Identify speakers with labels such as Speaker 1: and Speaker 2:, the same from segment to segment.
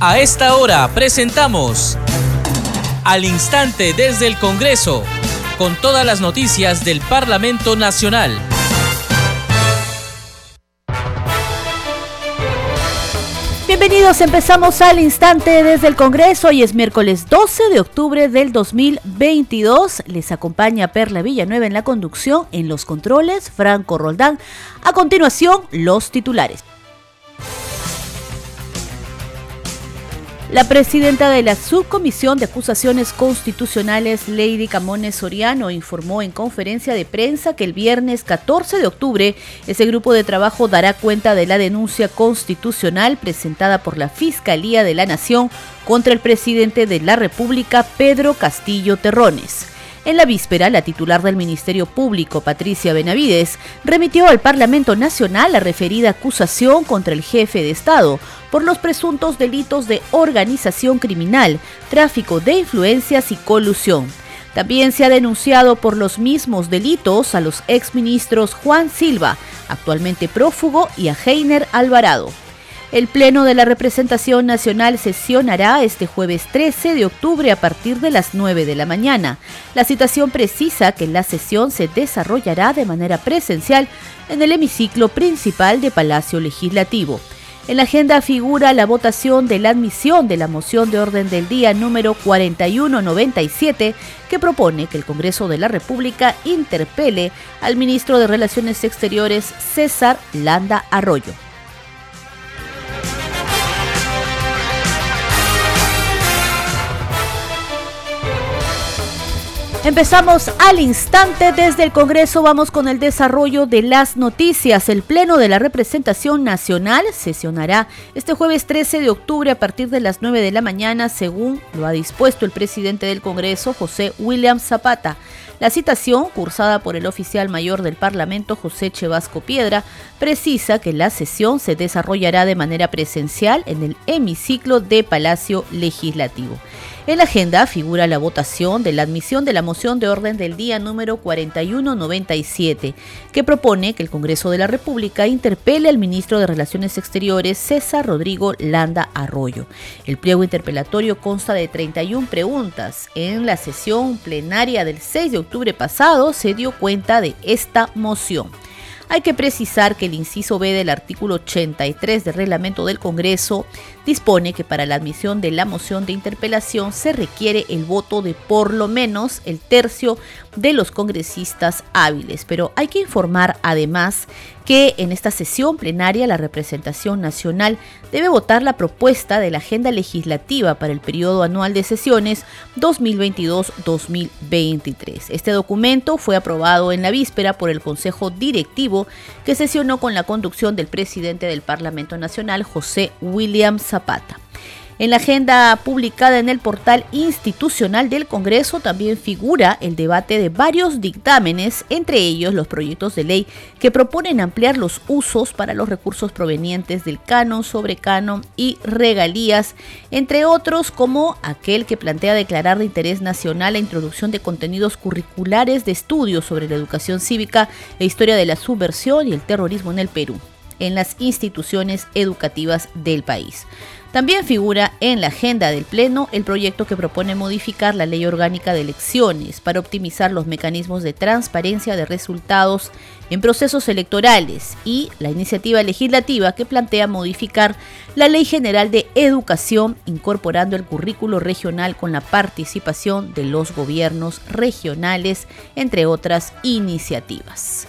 Speaker 1: A esta hora presentamos Al Instante desde el Congreso, con todas las noticias del Parlamento Nacional.
Speaker 2: Bienvenidos, empezamos al instante desde el Congreso. Hoy es miércoles 12 de octubre del 2022. Les acompaña Perla Villanueva en la conducción, en los controles, Franco Roldán. A continuación, los titulares. La presidenta de la Subcomisión de Acusaciones Constitucionales, Lady Camones Soriano, informó en conferencia de prensa que el viernes 14 de octubre ese grupo de trabajo dará cuenta de la denuncia constitucional presentada por la Fiscalía de la Nación contra el presidente de la República, Pedro Castillo Terrones. En la víspera, la titular del Ministerio Público, Patricia Benavides, remitió al Parlamento Nacional la referida acusación contra el jefe de Estado por los presuntos delitos de organización criminal, tráfico de influencias y colusión. También se ha denunciado por los mismos delitos a los exministros Juan Silva, actualmente prófugo, y a Heiner Alvarado. El Pleno de la Representación Nacional sesionará este jueves 13 de octubre a partir de las 9 de la mañana. La citación precisa que la sesión se desarrollará de manera presencial en el hemiciclo principal de Palacio Legislativo. En la agenda figura la votación de la admisión de la moción de orden del día número 4197 que propone que el Congreso de la República interpele al ministro de Relaciones Exteriores César Landa Arroyo. Empezamos al instante desde el Congreso. Vamos con el desarrollo de las noticias. El Pleno de la Representación Nacional sesionará este jueves 13 de octubre a partir de las 9 de la mañana, según lo ha dispuesto el presidente del Congreso, José William Zapata. La citación, cursada por el oficial mayor del Parlamento, José Chevasco Piedra, precisa que la sesión se desarrollará de manera presencial en el hemiciclo de Palacio Legislativo. En la agenda figura la votación de la admisión de la moción de orden del día número 4197, que propone que el Congreso de la República interpele al ministro de Relaciones Exteriores César Rodrigo Landa Arroyo. El pliego interpelatorio consta de 31 preguntas. En la sesión plenaria del 6 de octubre pasado se dio cuenta de esta moción. Hay que precisar que el inciso B del artículo 83 del reglamento del Congreso dispone que para la admisión de la moción de interpelación se requiere el voto de por lo menos el tercio de los congresistas hábiles. Pero hay que informar además que en esta sesión plenaria la representación nacional debe votar la propuesta de la agenda legislativa para el periodo anual de sesiones 2022-2023. Este documento fue aprobado en la víspera por el Consejo Directivo que sesionó con la conducción del presidente del Parlamento Nacional, José William Zapata. En la agenda publicada en el portal institucional del Congreso también figura el debate de varios dictámenes, entre ellos los proyectos de ley que proponen ampliar los usos para los recursos provenientes del canon, sobrecano y regalías, entre otros como aquel que plantea declarar de interés nacional la introducción de contenidos curriculares de estudios sobre la educación cívica, la historia de la subversión y el terrorismo en el Perú en las instituciones educativas del país. También figura en la agenda del Pleno el proyecto que propone modificar la ley orgánica de elecciones para optimizar los mecanismos de transparencia de resultados en procesos electorales y la iniciativa legislativa que plantea modificar la Ley General de Educación incorporando el currículo regional con la participación de los gobiernos regionales, entre otras iniciativas.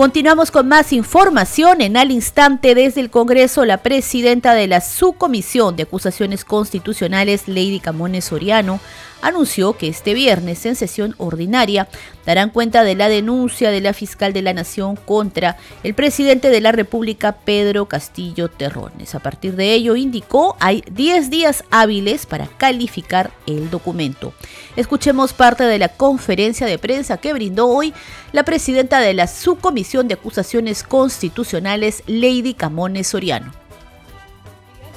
Speaker 2: Continuamos con más información. En al instante desde el Congreso, la presidenta de la Subcomisión de Acusaciones Constitucionales, Lady Camones Soriano, anunció que este viernes en sesión ordinaria darán cuenta de la denuncia de la fiscal de la Nación contra el presidente de la República, Pedro Castillo Terrones. A partir de ello, indicó, hay 10 días hábiles para calificar el documento. Escuchemos parte de la conferencia de prensa que brindó hoy la presidenta de la Subcomisión de Acusaciones Constitucionales, Lady Camones Soriano.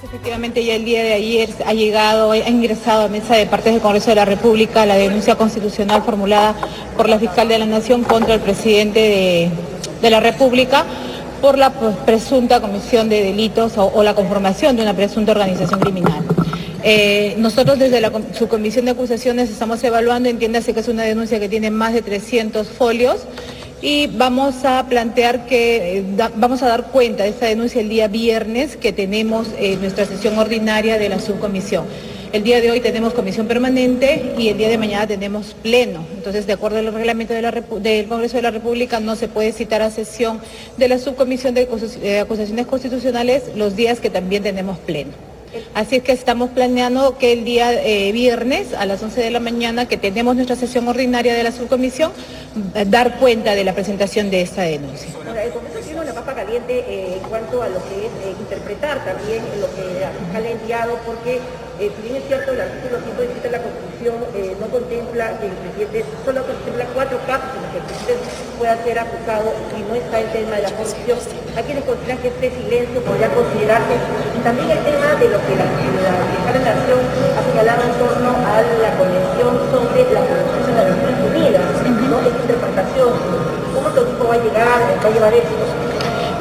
Speaker 3: Efectivamente, ya el día de ayer ha llegado, ha ingresado a mesa de partes del Congreso de la República la denuncia constitucional formulada por la fiscal de la Nación contra el presidente de, la República por la pues, presunta comisión de delitos o, la conformación de una presunta organización criminal. Eh, nosotros desde la subcomisión de acusaciones estamos evaluando, entiéndase que es una denuncia que tiene más de 300 folios y vamos a plantear que eh, vamos a dar cuenta de esta denuncia el día viernes que tenemos eh, nuestra sesión ordinaria de la subcomisión. El día de hoy tenemos comisión permanente y el día de mañana tenemos pleno. Entonces, de acuerdo al reglamento del Congreso de la República, no se puede citar a sesión de la subcomisión de acusaciones constitucionales los días que también tenemos pleno. Así es que estamos planeando que el día eh, viernes a las 11 de la mañana, que tenemos nuestra sesión ordinaria de la subcomisión, dar cuenta de la presentación de esta denuncia.
Speaker 4: el Eh, en cuanto a lo que es interpretar también lo que la fiscal ha enviado, porque si bien es cierto, el artículo 117 de la Constitución no contempla que el presidente, solo contempla cuatro casos en los que el presidente pueda ser acusado y no está el tema de la corrupción. Hay quienes consideran que este silencio podría considerarse y también el tema de lo que la, la nación ha señalado en torno a la Convención sobre la corrupción de las Naciones Unidas, ¿no? Esta interpretación, ¿cómo todo tipo va a llegar, va a llevar esto?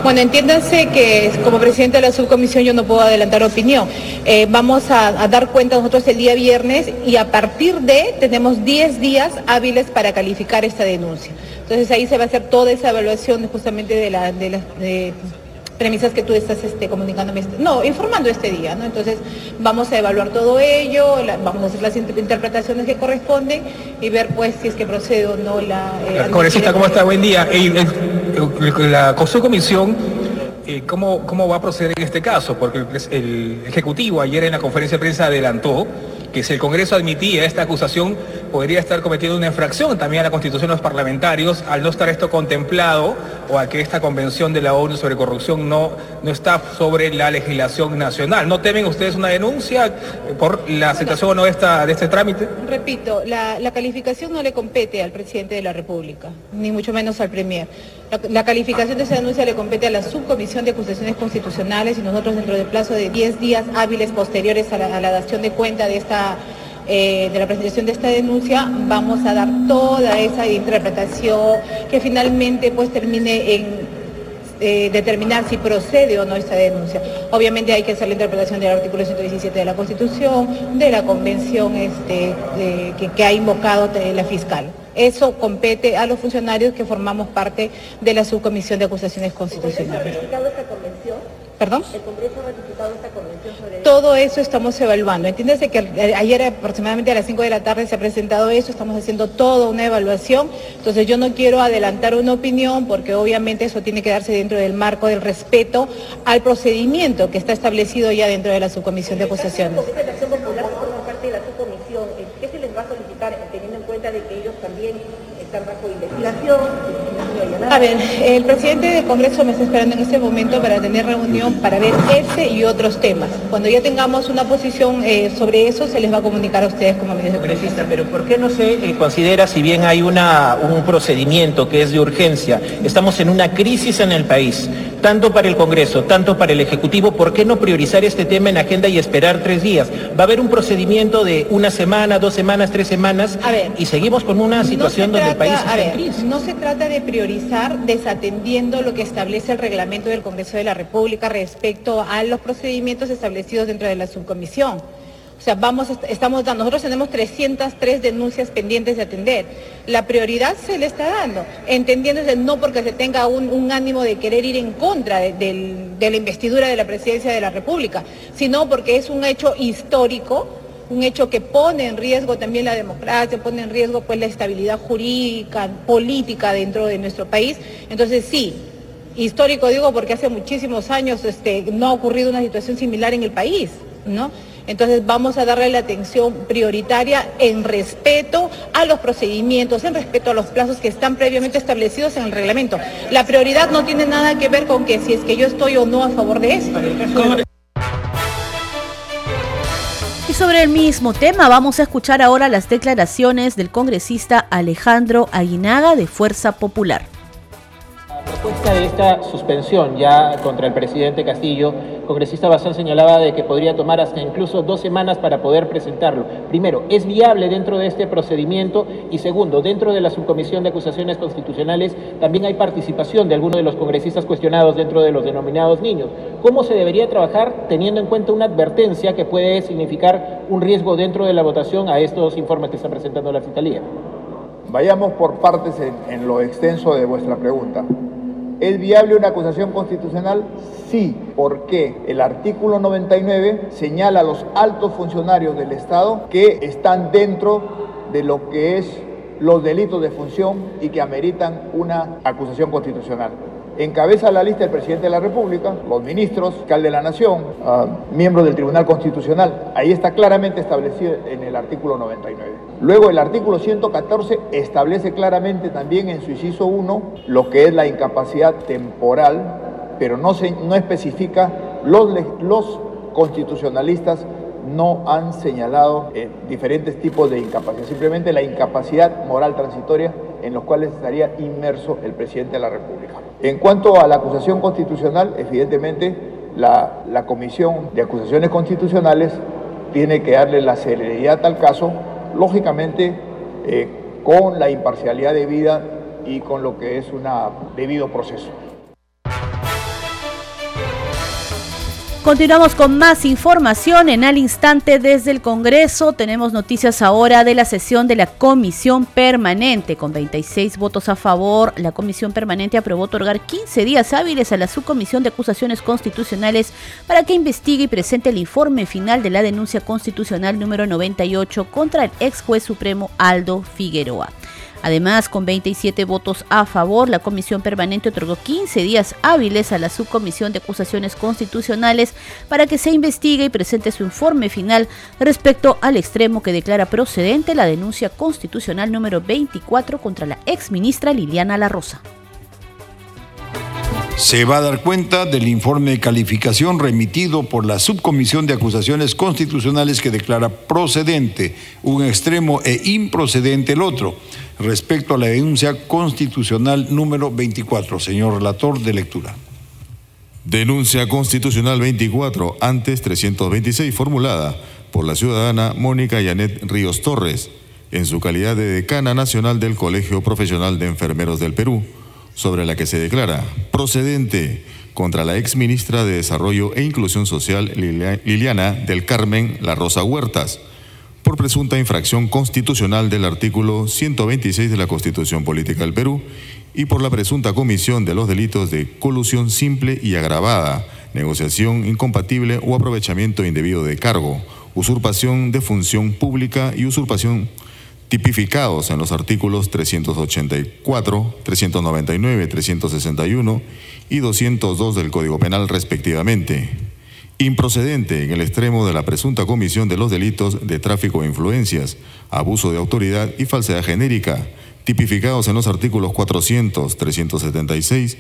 Speaker 3: Bueno, entiéndanse que como presidente de la subcomisión yo no puedo adelantar opinión. Eh, vamos a, dar cuenta nosotros el día viernes y a partir de tenemos 10 días hábiles para calificar esta denuncia. Entonces ahí se va a hacer toda esa evaluación justamente de la, de premisas que tú estás este, comunicándome, este, no, informando este día, ¿no? Entonces vamos a evaluar todo ello, vamos a hacer las interpretaciones que corresponden y ver pues si es que procede o no la...
Speaker 5: Eh, Congresista, ¿cómo está? Buen día. la comisión eh, ¿cómo, ¿cómo va a proceder en este caso? Porque el Ejecutivo ayer en la conferencia de prensa adelantó que si el Congreso admitía esta acusación, podría estar cometiendo una infracción también a la Constitución de los parlamentarios al no estar esto contemplado o a que esta convención de la ONU sobre corrupción no, no está sobre la legislación nacional. ¿No temen ustedes una denuncia por la aceptación o no de, esta, de este trámite?
Speaker 3: Repito, la, calificación no le compete al presidente de la República, ni mucho menos al Premier. La, calificación de esa denuncia le compete a la subcomisión de acusaciones constitucionales y nosotros dentro del plazo de 10 días hábiles posteriores a la, a la dación de cuenta de esta eh, de la presentación de esta denuncia, vamos a dar toda esa interpretación que finalmente pues termine en eh, determinar si procede o no esta denuncia. Obviamente hay que hacer la interpretación del artículo 117 de la Constitución, de la convención este, que, ha invocado la fiscal. Eso compete a los funcionarios que formamos parte de la subcomisión de acusaciones constitucionales.
Speaker 4: esta convención?
Speaker 3: ¿Perdón?
Speaker 4: ¿El Congreso ha ratificado esta convención sobre...
Speaker 3: Todo eso estamos evaluando. Entiéndase que ayer aproximadamente a las 5 de la tarde se ha presentado eso, estamos haciendo toda una evaluación. Entonces yo no quiero adelantar una opinión porque obviamente eso tiene que darse dentro del marco del respeto al procedimiento que está establecido ya dentro de la subcomisión de acusaciones.
Speaker 4: ¿Qué se les va a solicitar teniendo en cuenta de que ellos también están bajo investigación?
Speaker 3: A ver, el presidente del Congreso me está esperando en este momento para tener reunión para ver ese y otros temas. Cuando ya tengamos una posición eh, sobre eso, se les va a comunicar a ustedes como medios de
Speaker 6: comunicación. Pero ¿por qué no se eh, considera, si bien hay una, un procedimiento que es de urgencia, estamos en una crisis en el país, tanto para el Congreso, tanto para el Ejecutivo, ¿por qué no priorizar este tema en agenda y esperar tres días? Va a haber un procedimiento de una semana, dos semanas, tres semanas, y seguimos con una situación donde el país está en crisis.
Speaker 3: No se trata de priorizar desatendiendo lo que establece el reglamento del Congreso de la República respecto a los procedimientos establecidos dentro de la subcomisión. O sea, vamos, estamos dando, nosotros tenemos 303 denuncias pendientes de atender. La prioridad se le está dando, entendiéndose no porque se tenga un, ánimo de querer ir en contra de, la investidura de la presidencia de la República, sino porque es un hecho histórico un hecho que pone en riesgo también la democracia, pone en riesgo pues la estabilidad jurídica, política dentro de nuestro país. Entonces sí, histórico digo porque hace muchísimos años este, no ha ocurrido una situación similar en el país, ¿no? Entonces vamos a darle la atención prioritaria en respeto a los procedimientos, en respeto a los plazos que están previamente establecidos en el reglamento. La prioridad no tiene nada que ver con que si es que yo estoy o no a favor de eso.
Speaker 2: Y sobre el mismo tema vamos a escuchar ahora las declaraciones del congresista Alejandro Aguinaga de Fuerza Popular
Speaker 6: respuesta de esta suspensión ya contra el presidente Castillo, congresista Bazán señalaba de que podría tomar hasta incluso dos semanas para poder presentarlo. Primero, ¿es viable dentro de este procedimiento? Y segundo, dentro de la subcomisión de acusaciones constitucionales también hay participación de algunos de los congresistas cuestionados dentro de los denominados niños. ¿Cómo se debería trabajar teniendo en cuenta una advertencia que puede significar un riesgo dentro de la votación a estos informes que está presentando la Fiscalía?
Speaker 7: Vayamos por partes en, en lo extenso de vuestra pregunta. ¿Es viable una acusación constitucional? Sí, porque el artículo 99 señala a los altos funcionarios del Estado que están dentro de lo que es los delitos de función y que ameritan una acusación constitucional. Encabeza la lista el presidente de la República, los ministros, fiscal de la Nación, uh, miembros del Tribunal Constitucional. Ahí está claramente establecido en el artículo 99. Luego el artículo 114 establece claramente también en su inciso 1 lo que es la incapacidad temporal, pero no, se, no especifica los, los constitucionalistas no han señalado eh, diferentes tipos de incapacidad, simplemente la incapacidad moral transitoria en los cuales estaría inmerso el presidente de la República. En cuanto a la acusación constitucional, evidentemente la, la Comisión de Acusaciones Constitucionales tiene que darle la celeridad al caso, lógicamente eh, con la imparcialidad debida y con lo que es un debido proceso.
Speaker 2: Continuamos con más información en al instante desde el Congreso. Tenemos noticias ahora de la sesión de la Comisión Permanente. Con 26 votos a favor, la Comisión Permanente aprobó otorgar 15 días hábiles a la Subcomisión de Acusaciones Constitucionales para que investigue y presente el informe final de la denuncia constitucional número 98 contra el ex juez supremo Aldo Figueroa. Además, con 27 votos a favor, la Comisión Permanente otorgó 15 días hábiles a la Subcomisión de Acusaciones Constitucionales para que se investigue y presente su informe final respecto al extremo que declara procedente la denuncia constitucional número 24 contra la exministra Liliana La Rosa.
Speaker 8: Se va a dar cuenta del informe de calificación remitido por la Subcomisión de Acusaciones Constitucionales que declara procedente un extremo e improcedente el otro respecto a la denuncia constitucional número 24. Señor relator de lectura.
Speaker 9: Denuncia constitucional 24, antes 326, formulada por la ciudadana Mónica Yanet Ríos Torres, en su calidad de decana nacional del Colegio Profesional de Enfermeros del Perú, sobre la que se declara procedente contra la ex ministra de Desarrollo e Inclusión Social Liliana del Carmen La Rosa Huertas por presunta infracción constitucional del artículo 126 de la Constitución Política del Perú y por la presunta comisión de los delitos de colusión simple y agravada, negociación incompatible o aprovechamiento indebido de cargo, usurpación de función pública y usurpación tipificados en los artículos 384, 399, 361 y 202 del Código Penal respectivamente improcedente en el extremo de la presunta comisión de los delitos de tráfico de influencias, abuso de autoridad y falsedad genérica, tipificados en los artículos 400, 376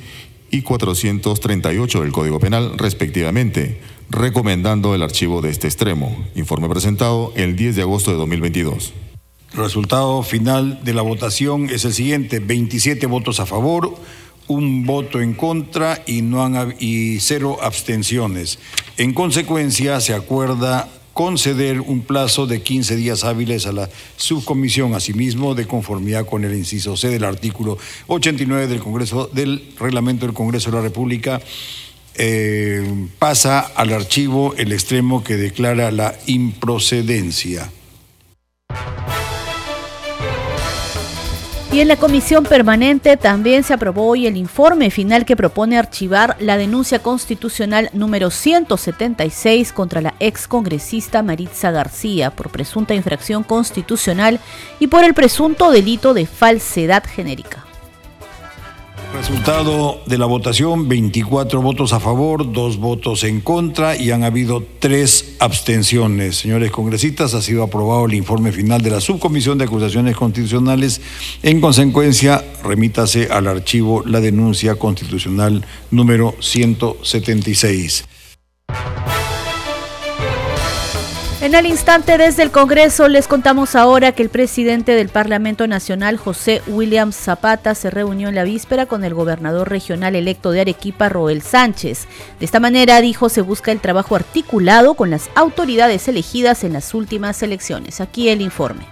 Speaker 9: y 438 del Código Penal, respectivamente, recomendando el archivo de este extremo. Informe presentado el 10 de agosto de 2022.
Speaker 8: Resultado final de la votación es el siguiente, 27 votos a favor, un voto en contra y, no han, y cero abstenciones. En consecuencia, se acuerda conceder un plazo de 15 días hábiles a la subcomisión, asimismo de conformidad con el inciso C del artículo 89 del Congreso del Reglamento del Congreso de la República. Eh, pasa al archivo el extremo que declara la improcedencia.
Speaker 2: Y en la comisión permanente también se aprobó hoy el informe final que propone archivar la denuncia constitucional número 176 contra la ex congresista Maritza García por presunta infracción constitucional y por el presunto delito de falsedad genérica.
Speaker 8: Resultado de la votación, 24 votos a favor, 2 votos en contra y han habido 3 abstenciones. Señores congresistas, ha sido aprobado el informe final de la Subcomisión de Acusaciones Constitucionales. En consecuencia, remítase al archivo la denuncia constitucional número 176.
Speaker 2: En el instante desde el Congreso les contamos ahora que el presidente del Parlamento Nacional, José William Zapata, se reunió en la víspera con el gobernador regional electo de Arequipa, Roel Sánchez. De esta manera, dijo, se busca el trabajo articulado con las autoridades elegidas en las últimas elecciones. Aquí el informe.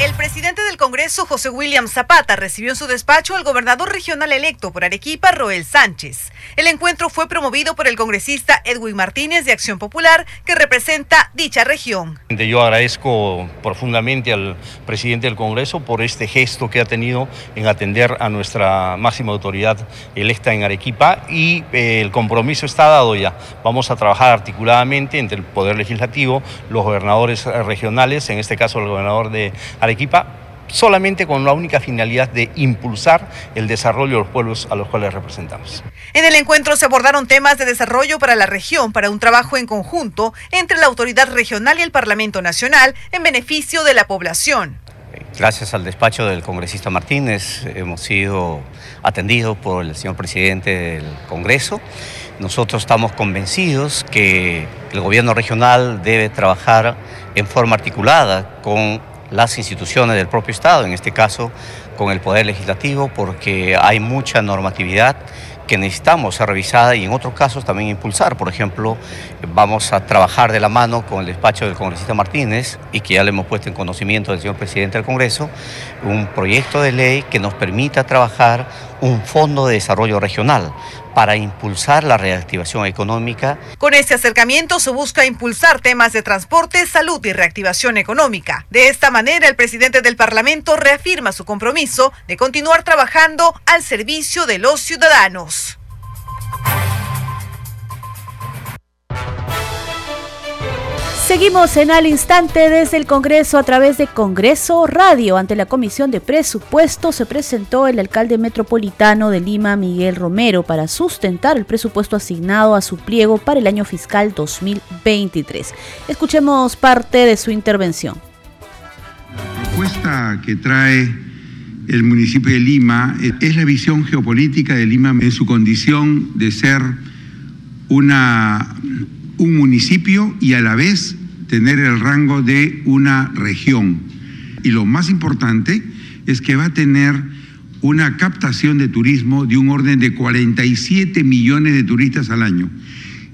Speaker 10: El presidente del Congreso, José William Zapata, recibió en su despacho al gobernador regional electo por Arequipa, Roel Sánchez. El encuentro fue promovido por el congresista Edwin Martínez de Acción Popular, que representa dicha región.
Speaker 11: Yo agradezco profundamente al presidente del Congreso por este gesto que ha tenido en atender a nuestra máxima autoridad electa en Arequipa y eh, el compromiso está dado ya. Vamos a trabajar articuladamente entre el Poder Legislativo, los gobernadores regionales, en este caso el gobernador de Arequipa solamente con la única finalidad de impulsar el desarrollo de los pueblos a los cuales representamos.
Speaker 10: En el encuentro se abordaron temas de desarrollo para la región, para un trabajo en conjunto entre la autoridad regional y el Parlamento Nacional en beneficio de la población.
Speaker 12: Gracias al despacho del congresista Martínez hemos sido atendidos por el señor presidente del Congreso. Nosotros estamos convencidos que el gobierno regional debe trabajar en forma articulada con las instituciones del propio Estado, en este caso con el Poder Legislativo, porque hay mucha normatividad que necesitamos ser revisada y en otros casos también impulsar. Por ejemplo, vamos a trabajar de la mano con el despacho del congresista Martínez y que ya le hemos puesto en conocimiento del señor presidente del Congreso, un proyecto de ley que nos permita trabajar un fondo de desarrollo regional para impulsar la reactivación económica.
Speaker 10: Con este acercamiento se busca impulsar temas de transporte, salud y reactivación económica. De esta manera, el presidente del Parlamento reafirma su compromiso de continuar trabajando al servicio de los ciudadanos.
Speaker 2: Seguimos en al instante desde el Congreso a través de Congreso Radio. Ante la Comisión de Presupuesto se presentó el alcalde metropolitano de Lima, Miguel Romero, para sustentar el presupuesto asignado a su pliego para el año fiscal 2023. Escuchemos parte de su intervención.
Speaker 13: La propuesta que trae el municipio de Lima es la visión geopolítica de Lima en su condición de ser una un municipio y a la vez tener el rango de una región. Y lo más importante es que va a tener una captación de turismo de un orden de 47 millones de turistas al año.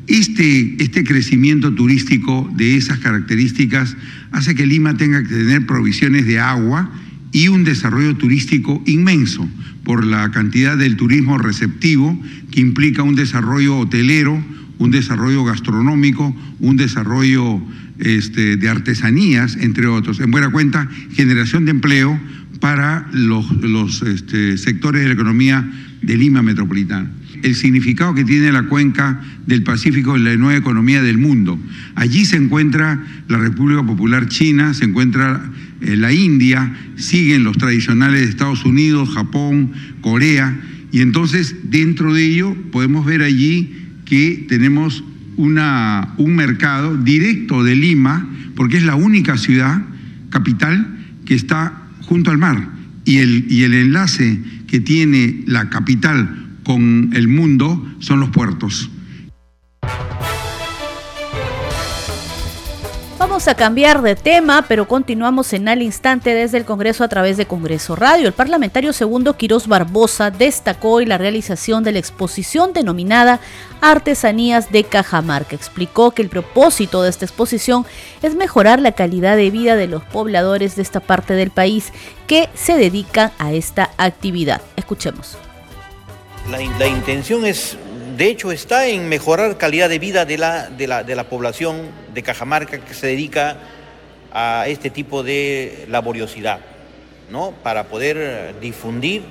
Speaker 13: Este, este crecimiento turístico de esas características hace que Lima tenga que tener provisiones de agua y un desarrollo turístico inmenso por la cantidad del turismo receptivo que implica un desarrollo hotelero, un desarrollo gastronómico, un desarrollo este, de artesanías, entre otros. En buena cuenta, generación de empleo para los, este, sectores de la economía de Lima metropolitana. El significado que tiene la cuenca del Pacífico en la nueva economía del mundo. Allí se encuentra la República Popular China, se encuentra eh, la India, siguen los tradicionales de Estados Unidos, Japón, Corea, y entonces dentro de ello podemos ver allí que tenemos una, un mercado directo de Lima, porque es la única ciudad capital que está junto al mar. Y el, y el enlace que tiene la capital con el mundo son los puertos.
Speaker 2: Vamos a cambiar de tema, pero continuamos en al instante desde el Congreso a través de Congreso Radio. El parlamentario segundo Quirós Barbosa destacó hoy la realización de la exposición denominada Artesanías de Cajamarca. Explicó que el propósito de esta exposición es mejorar la calidad de vida de los pobladores de esta parte del país que se dedican a esta actividad. Escuchemos.
Speaker 14: La, la intención es de hecho, está en mejorar calidad de vida de la, de la, población de Cajamarca que se dedica a este tipo de laboriosidad, ¿no? Para poder difundir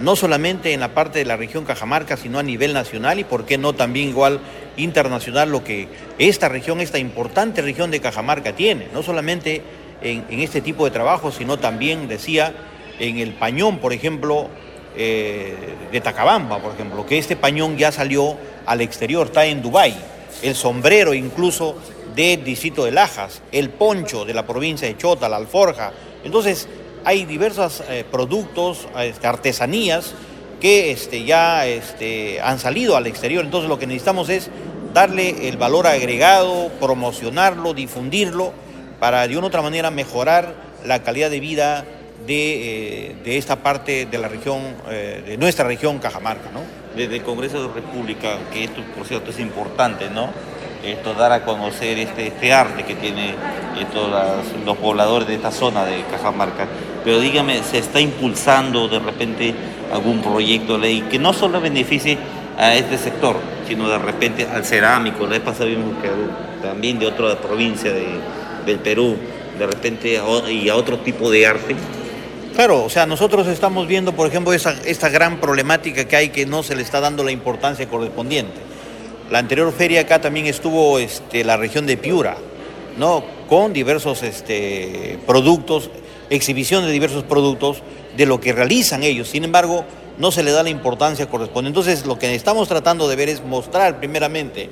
Speaker 14: no solamente en la parte de la región Cajamarca, sino a nivel nacional y, por qué no, también igual internacional lo que esta región, esta importante región de Cajamarca tiene, no solamente en, en este tipo de trabajo, sino también, decía, en el Pañón, por ejemplo, eh, de Tacabamba, por ejemplo, que este pañón ya salió al exterior, está en Dubái, el sombrero incluso de Distrito de Lajas, el poncho de la provincia de Chota, la alforja. Entonces, hay diversos eh, productos, este, artesanías que este, ya este, han salido al exterior. Entonces, lo que necesitamos es darle el valor agregado, promocionarlo, difundirlo, para de una u otra manera mejorar la calidad de vida de, eh, esta parte de la región, eh, de nuestra región Cajamarca. ¿no?
Speaker 15: Desde el Congreso de la República, que esto por cierto es importante, ¿no? Esto dar a conocer este, este arte que tienen los pobladores de esta zona de Cajamarca. Pero dígame, ¿se está impulsando de repente algún proyecto de ley que no solo beneficie a este sector, sino de repente al cerámico? La vez que también de otra provincia del Perú, de repente y a otro tipo de arte
Speaker 14: Claro, o sea, nosotros estamos viendo, por ejemplo, esta gran problemática que hay que no se le está dando la importancia correspondiente. La anterior feria acá también estuvo este, la región de Piura, ¿no? Con diversos este, productos, exhibición de diversos productos de lo que realizan ellos. Sin embargo, no se le da la importancia correspondiente. Entonces, lo que estamos tratando de ver es mostrar primeramente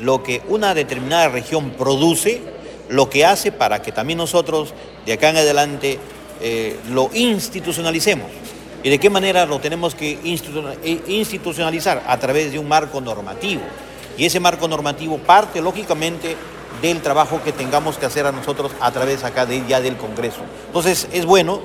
Speaker 14: lo que una determinada región produce, lo que hace para que también nosotros de acá en adelante eh, lo institucionalicemos. ¿Y de qué manera lo tenemos que eh, institucionalizar? A través de un marco normativo. Y ese marco normativo parte, lógicamente, del trabajo que tengamos que hacer a nosotros a través acá de, ya del Congreso. Entonces, es bueno,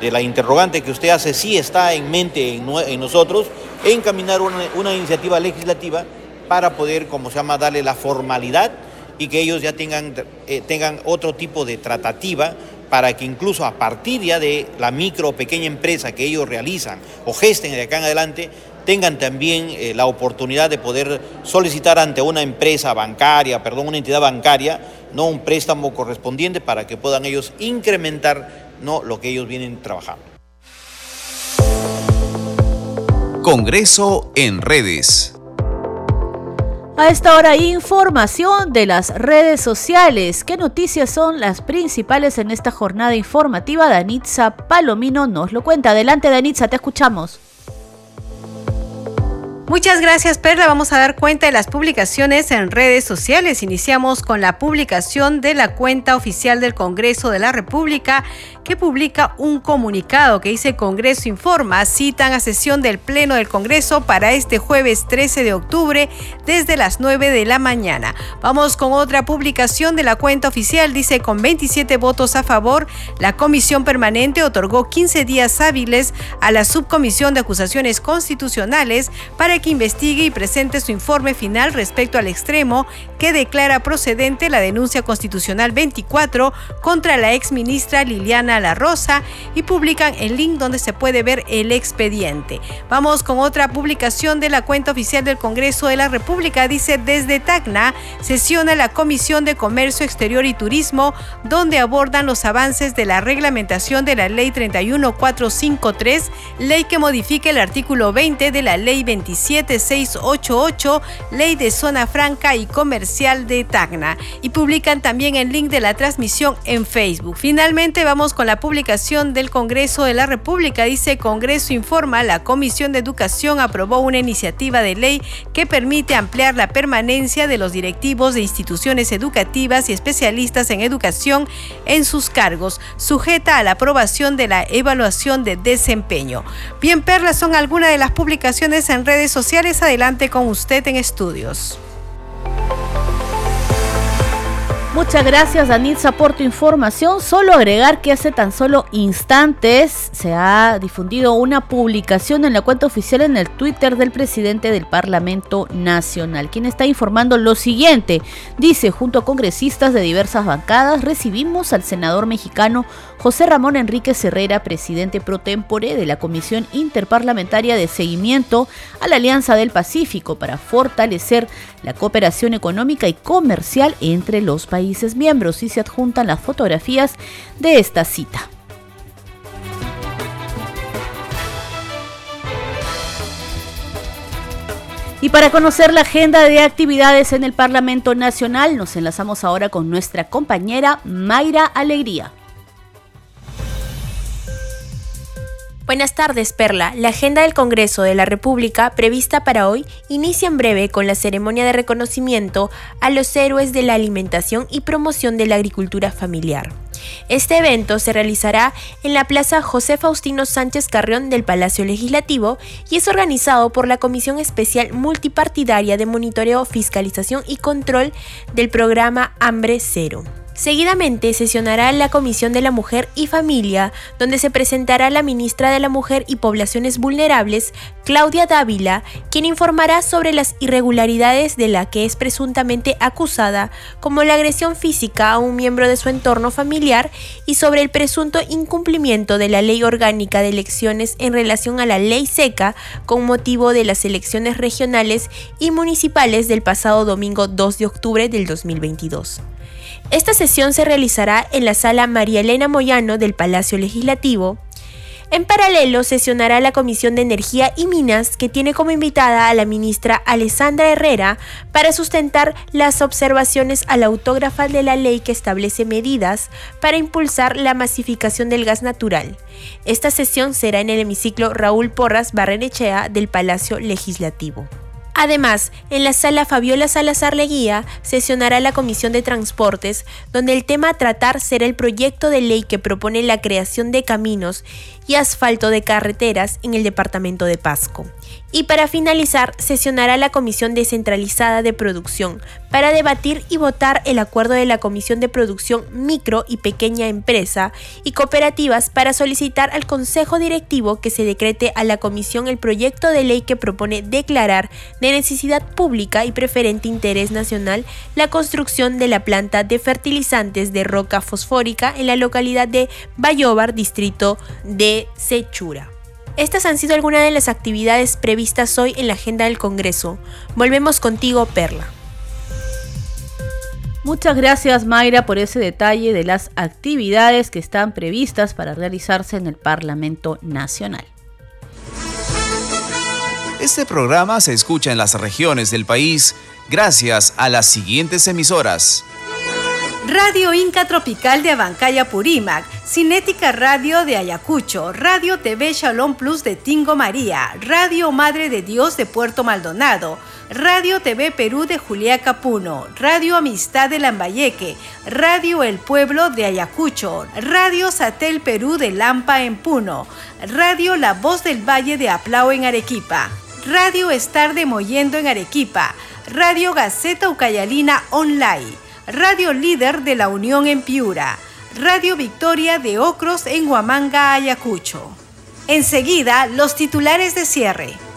Speaker 14: de la interrogante que usted hace, sí está en mente en, nosotros, encaminar una, iniciativa legislativa para poder, como se llama, darle la formalidad y que ellos ya tengan, eh, tengan otro tipo de tratativa para que incluso a partir ya de la micro o pequeña empresa que ellos realizan o gesten de acá en adelante, tengan también eh, la oportunidad de poder solicitar ante una empresa bancaria, perdón, una entidad bancaria, no un préstamo correspondiente para que puedan ellos incrementar no lo que ellos vienen trabajando.
Speaker 1: Congreso en redes.
Speaker 2: A esta hora, información de las redes sociales. ¿Qué noticias son las principales en esta jornada informativa? Danitza Palomino nos lo cuenta. Adelante, Danitza, te escuchamos.
Speaker 10: Muchas gracias Perla. Vamos a dar cuenta de las publicaciones en redes sociales. Iniciamos con la publicación de la cuenta oficial del Congreso de la República que publica un comunicado que dice Congreso Informa, citan a sesión del Pleno del Congreso para este jueves 13 de octubre desde las 9 de la mañana. Vamos con otra publicación de la cuenta oficial, dice con 27 votos a favor, la Comisión Permanente otorgó 15 días hábiles a la Subcomisión de Acusaciones Constitucionales para que investigue y presente su informe final respecto al extremo que declara procedente la denuncia constitucional 24 contra la exministra Liliana la Rosa y publican el link donde se puede ver el expediente. Vamos con otra publicación de la cuenta oficial del Congreso de la República. Dice desde Tacna sesiona la Comisión de Comercio Exterior y Turismo donde abordan los avances de la reglamentación de la Ley 31453, ley que modifica el artículo 20 de la Ley 27688, Ley de Zona Franca y Comercial de Tacna. Y publican también el link de la transmisión en Facebook. Finalmente vamos con la publicación del Congreso de la República. Dice Congreso informa, la Comisión de Educación aprobó una iniciativa de ley que permite ampliar la permanencia de los directivos de instituciones educativas y especialistas en educación en sus cargos, sujeta a la aprobación de la evaluación de desempeño. Bien, Perla, son algunas de las publicaciones en redes sociales. Adelante con usted en estudios.
Speaker 2: Muchas gracias, Danitza, por tu información. Solo agregar que hace tan solo instantes se ha difundido una publicación en la cuenta oficial en el Twitter del presidente del Parlamento Nacional, quien está informando lo siguiente. Dice, junto a congresistas de diversas bancadas, recibimos al senador mexicano José Ramón Enrique Herrera, presidente pro tempore de la Comisión Interparlamentaria de Seguimiento a la Alianza del Pacífico para fortalecer la cooperación económica y comercial entre los miembros y se adjuntan las fotografías de esta cita. Y para conocer la agenda de actividades en el Parlamento Nacional, nos enlazamos ahora con nuestra compañera Mayra Alegría.
Speaker 16: Buenas tardes, Perla. La agenda del Congreso de la República, prevista para hoy, inicia en breve con la ceremonia de reconocimiento a los héroes de la alimentación y promoción de la agricultura familiar. Este evento se realizará en la Plaza José Faustino Sánchez Carrión del Palacio Legislativo y es organizado por la Comisión Especial Multipartidaria de Monitoreo, Fiscalización y Control del programa Hambre Cero. Seguidamente sesionará la Comisión de la Mujer y Familia, donde se presentará la ministra de la Mujer y Poblaciones Vulnerables, Claudia Dávila, quien informará sobre las irregularidades de la que es presuntamente acusada, como la agresión física a un miembro de su entorno familiar y sobre el presunto incumplimiento de la Ley Orgánica de Elecciones en relación a la Ley Seca con motivo de las elecciones regionales y municipales del pasado domingo 2 de octubre del 2022. Esta sesión se realizará en la sala María Elena Moyano del Palacio Legislativo. En paralelo, sesionará la Comisión de Energía y Minas, que tiene como invitada a la ministra Alessandra Herrera para sustentar las observaciones a la autógrafa de la ley que establece medidas para impulsar la masificación del gas natural. Esta sesión será en el hemiciclo Raúl Porras Barrenechea del Palacio Legislativo. Además, en la sala Fabiola Salazar Leguía sesionará la Comisión de Transportes, donde el tema a tratar será el proyecto de ley que propone la creación de caminos y asfalto de carreteras en el departamento de Pasco. Y para finalizar, sesionará la Comisión Descentralizada de Producción para debatir y votar el acuerdo de la Comisión de Producción Micro y Pequeña Empresa y Cooperativas para solicitar al Consejo Directivo que se decrete a la Comisión el proyecto de ley que propone declarar de necesidad pública y preferente interés nacional la construcción de la planta de fertilizantes de roca fosfórica en la localidad de Bayobar, distrito de Sechura. Estas han sido algunas de las actividades previstas hoy en la agenda del Congreso. Volvemos contigo, Perla.
Speaker 2: Muchas gracias Mayra por ese detalle de las actividades que están previstas para realizarse en el Parlamento Nacional.
Speaker 17: Este programa se escucha en las regiones del país gracias a las siguientes emisoras.
Speaker 18: Radio Inca Tropical de Abancaya Purímac, Cinética Radio de Ayacucho, Radio TV Shalom Plus de Tingo María, Radio Madre de Dios de Puerto Maldonado, Radio TV Perú de Juliaca Puno, Radio Amistad de Lambayeque, Radio El Pueblo de Ayacucho, Radio Satel Perú de Lampa en Puno, Radio La Voz del Valle de Aplao en Arequipa, Radio Estar de Moyendo en Arequipa, Radio Gaceta Ucayalina Online, Radio Líder de la Unión en Piura, Radio Victoria de Ocros en Huamanga, Ayacucho. Enseguida, los titulares de cierre.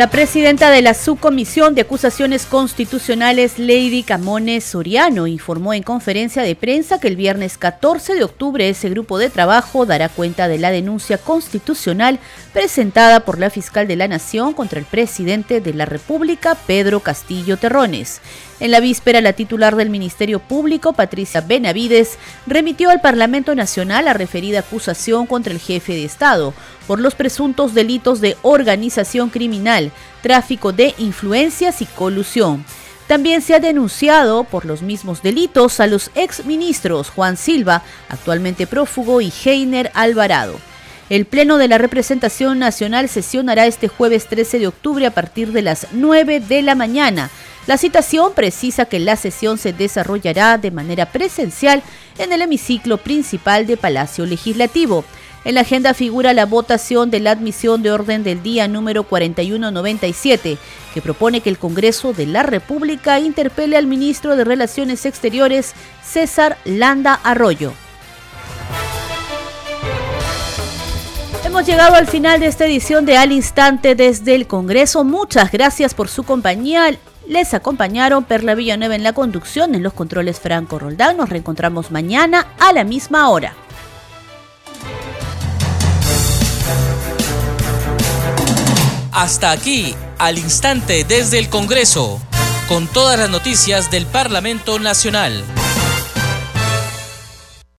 Speaker 2: La presidenta de la Subcomisión de Acusaciones Constitucionales, Lady Camones Soriano, informó en conferencia de prensa que el viernes 14 de octubre ese grupo de trabajo dará cuenta de la denuncia constitucional presentada por la fiscal de la Nación contra el presidente de la República, Pedro Castillo Terrones. En la víspera, la titular del Ministerio Público, Patricia Benavides, remitió al Parlamento Nacional la referida acusación contra el jefe de Estado por los presuntos delitos de organización criminal, tráfico de influencias y colusión. También se ha denunciado por los mismos delitos a los exministros Juan Silva, actualmente prófugo, y Heiner Alvarado. El Pleno de la Representación Nacional sesionará este jueves 13 de octubre a partir de las 9 de la mañana la citación precisa que la sesión se desarrollará de manera presencial en el hemiciclo principal de Palacio Legislativo. En la agenda figura la votación de la admisión de orden del día número 4197, que propone que el Congreso de la República interpele al ministro de Relaciones Exteriores, César Landa Arroyo. Hemos llegado al final de esta edición de Al Instante desde el Congreso. Muchas gracias por su compañía. Les acompañaron Perla Villanueva en la conducción, en los controles Franco Roldán. Nos reencontramos mañana a la misma hora.
Speaker 1: Hasta aquí, al instante desde el Congreso, con todas las noticias del Parlamento Nacional.